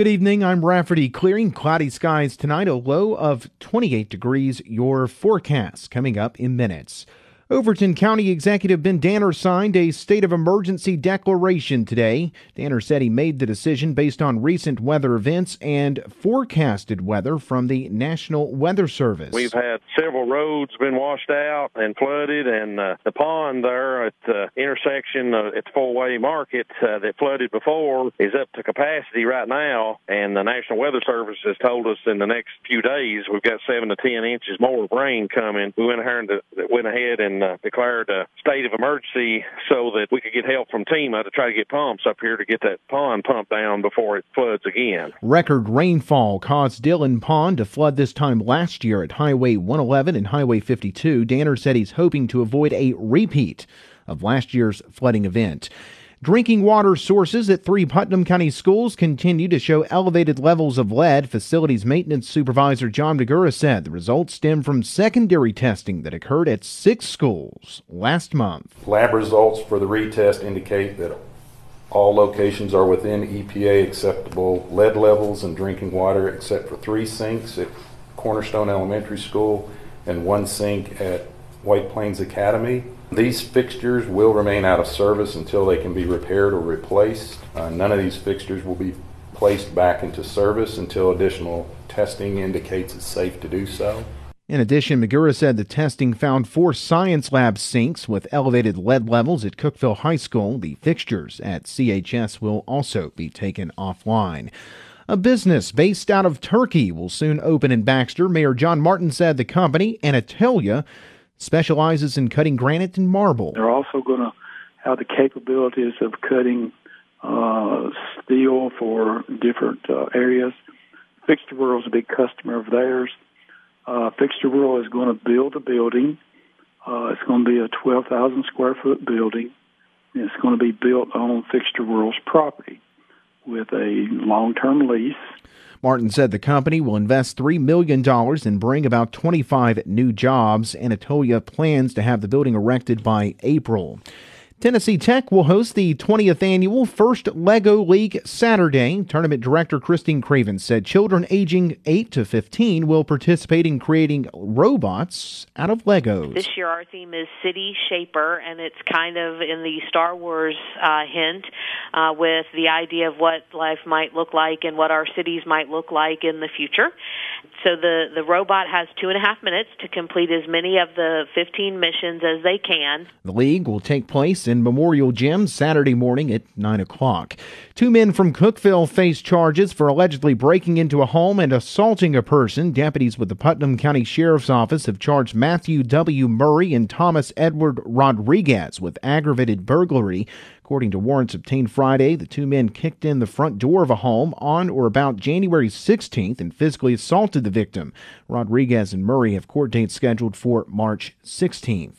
Good evening. I'm Rafferty. Clearing cloudy skies tonight, a low of 28 degrees. Your forecast coming up in minutes. Overton County Executive Ben Danner signed a state of emergency declaration today. Danner said he made the decision based on recent weather events and forecasted weather from the National Weather Service. We've had several roads been washed out and flooded, and uh, the pond there at the intersection uh, at the four-way market uh, that flooded before is up to capacity right now. And the National Weather Service has told us in the next few days we've got seven to ten inches more rain coming. We went and went ahead and uh, declared a state of emergency so that we could get help from TEMA to try to get pumps up here to get that pond pumped down before it floods again. Record rainfall caused Dillon Pond to flood this time last year at Highway 111 and Highway 52. Danner said he's hoping to avoid a repeat of last year's flooding event. Drinking water sources at three Putnam County schools continue to show elevated levels of lead. Facilities maintenance supervisor John Magura said the results stem from secondary testing that occurred at six schools last month. Lab results for the retest indicate that all locations are within EPA acceptable lead levels in drinking water except for three sinks at Cornerstone Elementary School and one sink at White Plains Academy. These fixtures will remain out of service until they can be repaired or replaced. Uh, none of these fixtures will be placed back into service until additional testing indicates it's safe to do so. In addition, Magura said the testing found four science lab sinks with elevated lead levels at Cookeville High School. The fixtures at CHS will also be taken offline. A business based out of Turkey will soon open in Baxter. Mayor John Martin said the company, Anatolia, specializes in cutting granite and marble. They're also going to have the capabilities of cutting uh, steel for different uh, areas. Fixture World is a big customer of theirs. Uh, Fixture World is going to build a building. Uh, it's going to be a 12,000 square foot building. It's going to be built on Fixture World's property with a long term lease. Martin said the company will invest $3 million and bring about 25 new jobs. Anatolia plans to have the building erected by April. Tennessee Tech will host the 20th annual First Lego League Saturday. Tournament director Christine Craven said children aging 8 to 15 will participate in creating robots out of Legos. This year our theme is City Shaper, and it's kind of in the Star Wars uh, hint uh, with the idea of what life might look like and what our cities might look like in the future. So the, the robot has two and a half minutes to complete as many of the 15 missions as they can. The league will take place in Memorial Gym Saturday morning at 9 o'clock. Two men from Cookeville face charges for allegedly breaking into a home and assaulting a person. Deputies with the Putnam County Sheriff's Office have charged Matthew W. Murray and Thomas Edward Rodriguez with aggravated burglary. According to warrants obtained Friday, the two men kicked in the front door of a home on or about January 16th and physically assaulted the victim. Rodriguez and Murray have court dates scheduled for March 16th.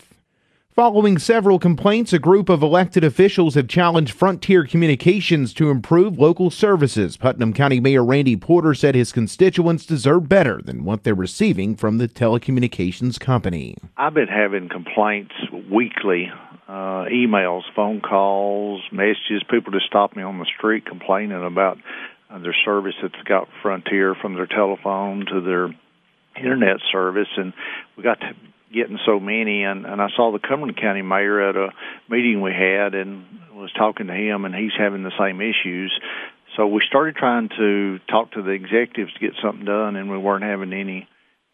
Following several complaints, a group of elected officials have challenged Frontier Communications to improve local services. Putnam County Mayor Randy Porter said his constituents deserve better than what they're receiving from the telecommunications company. I've been having complaints weekly uh, emails, phone calls, messages. People just stop me on the street complaining about uh, their service that's got Frontier from their telephone to their internet service, and we got to getting so many. And, and I saw the Cumberland County mayor at a meeting we had, and was talking to him, and he's having the same issues. So we started trying to talk to the executives to get something done, and we weren't having any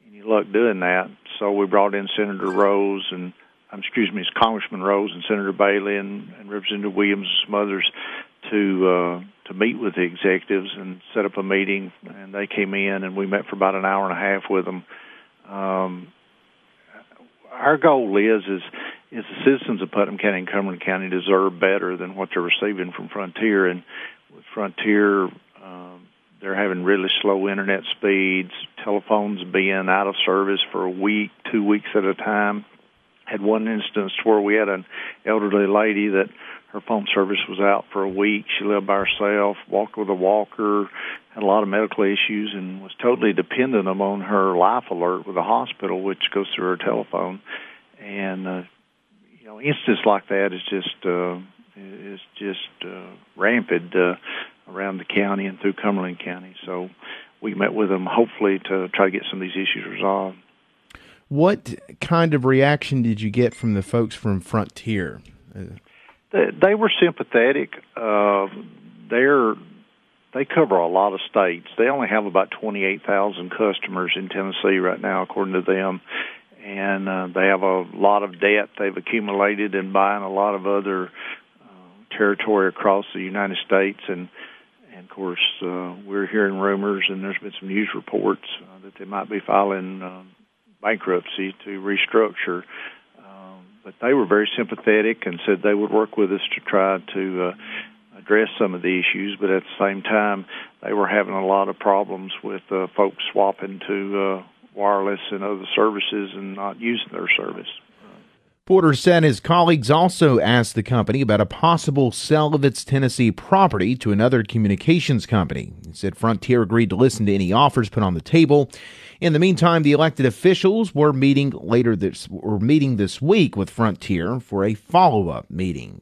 any luck doing that. So we brought in Senator Rose and um, excuse me, it's Congressman Rose and Senator Bailey and, and Representative Williams and some others to uh, to meet with the executives and set up a meeting. And they came in and we met for about an hour and a half with them. Um, our goal is is is the citizens of Putnam County and Cumberland County deserve better than what they're receiving from Frontier. And with Frontier, um, they're having really slow internet speeds, telephones being out of service for a week, two weeks at a time had one instance where we had an elderly lady that her phone service was out for a week. She lived by herself, walked with a walker, had a lot of medical issues, and was totally dependent upon her life alert with the hospital, which goes through her telephone. And uh, you know, instances like that is just uh, is just uh, rampant. Uh, around the county and through Cumberland County. So we met with them hopefully to try to get some of these issues resolved. What kind of reaction did you get from the folks from Frontier? They, were sympathetic. Uh, they're they cover a lot of states. They only have about 28,000 customers in Tennessee right now, according to them, and uh, they have a lot of debt they've accumulated in buying a lot of other uh, territory across the United States and and of course uh, we're hearing rumors and there's been some news reports uh, that they might be filing uh, bankruptcy to restructure um, but they were very sympathetic and said they would work with us to try to uh, address some of the issues, but at the same time, they were having a lot of problems with uh, folks swapping to uh, wireless and other services and not using their service. Porter said his colleagues also asked the company about a possible sale of its Tennessee property to another communications company. He said Frontier agreed to listen to any offers put on the table. In the meantime, the elected officials were meeting later this were meeting this week with Frontier for a follow-up meeting.